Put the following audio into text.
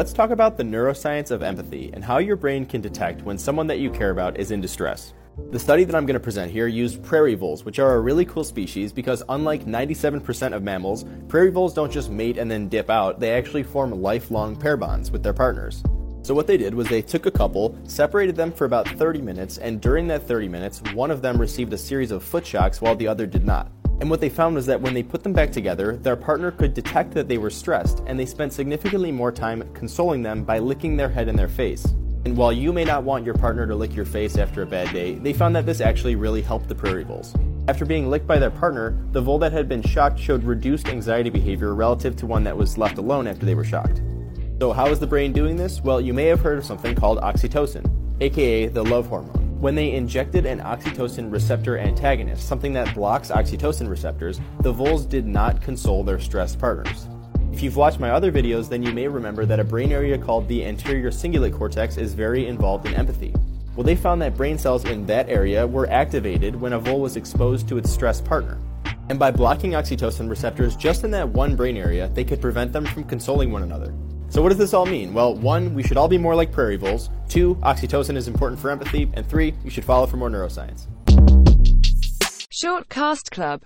Let's talk about the neuroscience of empathy and how your brain can detect when someone that you care about is in distress. The study that I'm going to present here used prairie voles, which are a really cool species because, unlike 97% of mammals, prairie voles don't just mate and then dip out, they actually form lifelong pair bonds with their partners. So, what they did was they took a couple, separated them for about 30 minutes, and during that 30 minutes, one of them received a series of foot shocks while the other did not. And what they found was that when they put them back together, their partner could detect that they were stressed, and they spent significantly more time consoling them by licking their head and their face. And while you may not want your partner to lick your face after a bad day, they found that this actually really helped the prairie voles. After being licked by their partner, the vole that had been shocked showed reduced anxiety behavior relative to one that was left alone after they were shocked. So, how is the brain doing this? Well, you may have heard of something called oxytocin, aka the love hormone when they injected an oxytocin receptor antagonist, something that blocks oxytocin receptors, the voles did not console their stressed partners. If you've watched my other videos, then you may remember that a brain area called the anterior cingulate cortex is very involved in empathy. Well, they found that brain cells in that area were activated when a vole was exposed to its stressed partner. And by blocking oxytocin receptors just in that one brain area, they could prevent them from consoling one another. So, what does this all mean? Well, one, we should all be more like prairie voles. Two, oxytocin is important for empathy. And three, you should follow for more neuroscience. Short Cast Club